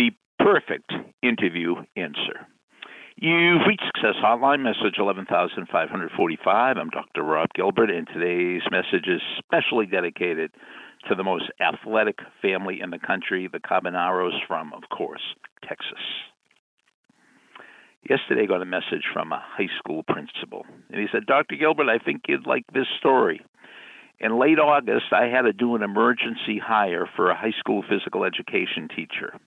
the perfect interview answer. You've reached Success Hotline, message 11545. I'm Dr. Rob Gilbert, and today's message is specially dedicated to the most athletic family in the country, the Carbonaros from, of course, Texas. Yesterday, I got a message from a high school principal, and he said, Dr. Gilbert, I think you'd like this story. In late August, I had to do an emergency hire for a high school physical education teacher.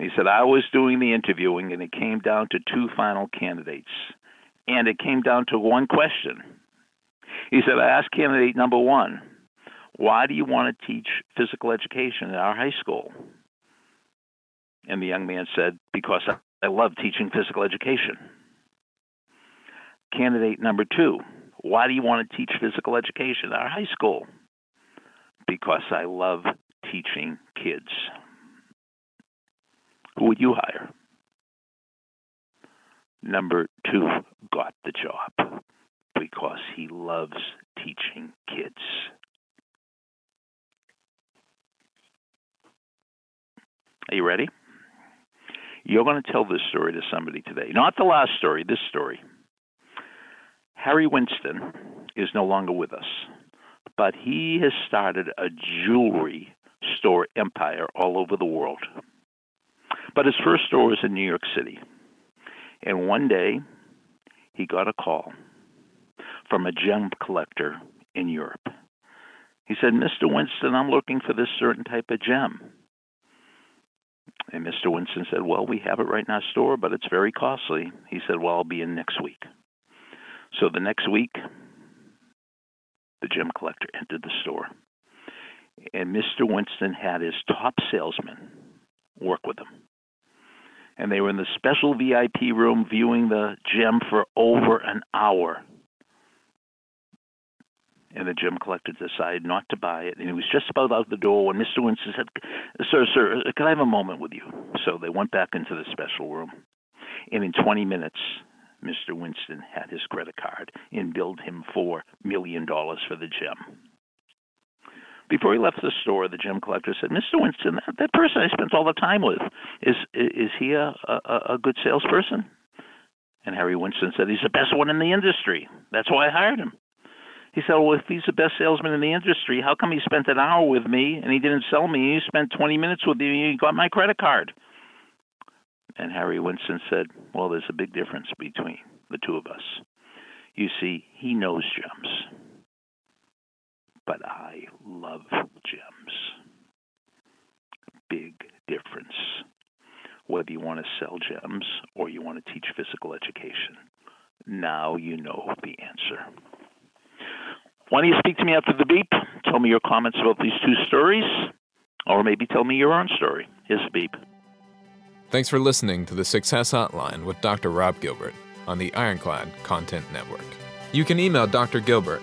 He said, I was doing the interviewing, and it came down to two final candidates. And it came down to one question. He said, I asked candidate number one, why do you want to teach physical education at our high school? And the young man said, Because I love teaching physical education. Candidate number two, why do you want to teach physical education at our high school? Because I love teaching kids. Who would you hire? Number two got the job because he loves teaching kids. Are you ready? You're going to tell this story to somebody today. Not the last story, this story. Harry Winston is no longer with us, but he has started a jewelry store empire all over the world. But his first store was in New York City. And one day, he got a call from a gem collector in Europe. He said, Mr. Winston, I'm looking for this certain type of gem. And Mr. Winston said, Well, we have it right in our store, but it's very costly. He said, Well, I'll be in next week. So the next week, the gem collector entered the store. And Mr. Winston had his top salesman work with him. And they were in the special VIP room viewing the gem for over an hour and the gem collector decided not to buy it. And he was just about out the door when Mr. Winston said, Sir, sir, uh, can I have a moment with you? So they went back into the special room. And in 20 minutes, Mr. Winston had his credit card and billed him $4 million for the gem. Before he left the store, the gem collector said, Mr. Winston, that, that person I spent all the time with, is, is he a, a, a good salesperson? And Harry Winston said, He's the best one in the industry. That's why I hired him. He said, Well, if he's the best salesman in the industry, how come he spent an hour with me and he didn't sell me? He spent 20 minutes with me and he got my credit card. And Harry Winston said, Well, there's a big difference between the two of us. You see, he knows gems, but I love gems. Big difference. Whether you want to sell gems or you want to teach physical education. Now you know the answer. Why don't you speak to me after the beep? Tell me your comments about these two stories, or maybe tell me your own story. Here's the beep. Thanks for listening to the Success Hotline with Dr. Rob Gilbert on the Ironclad Content Network. You can email Dr. Gilbert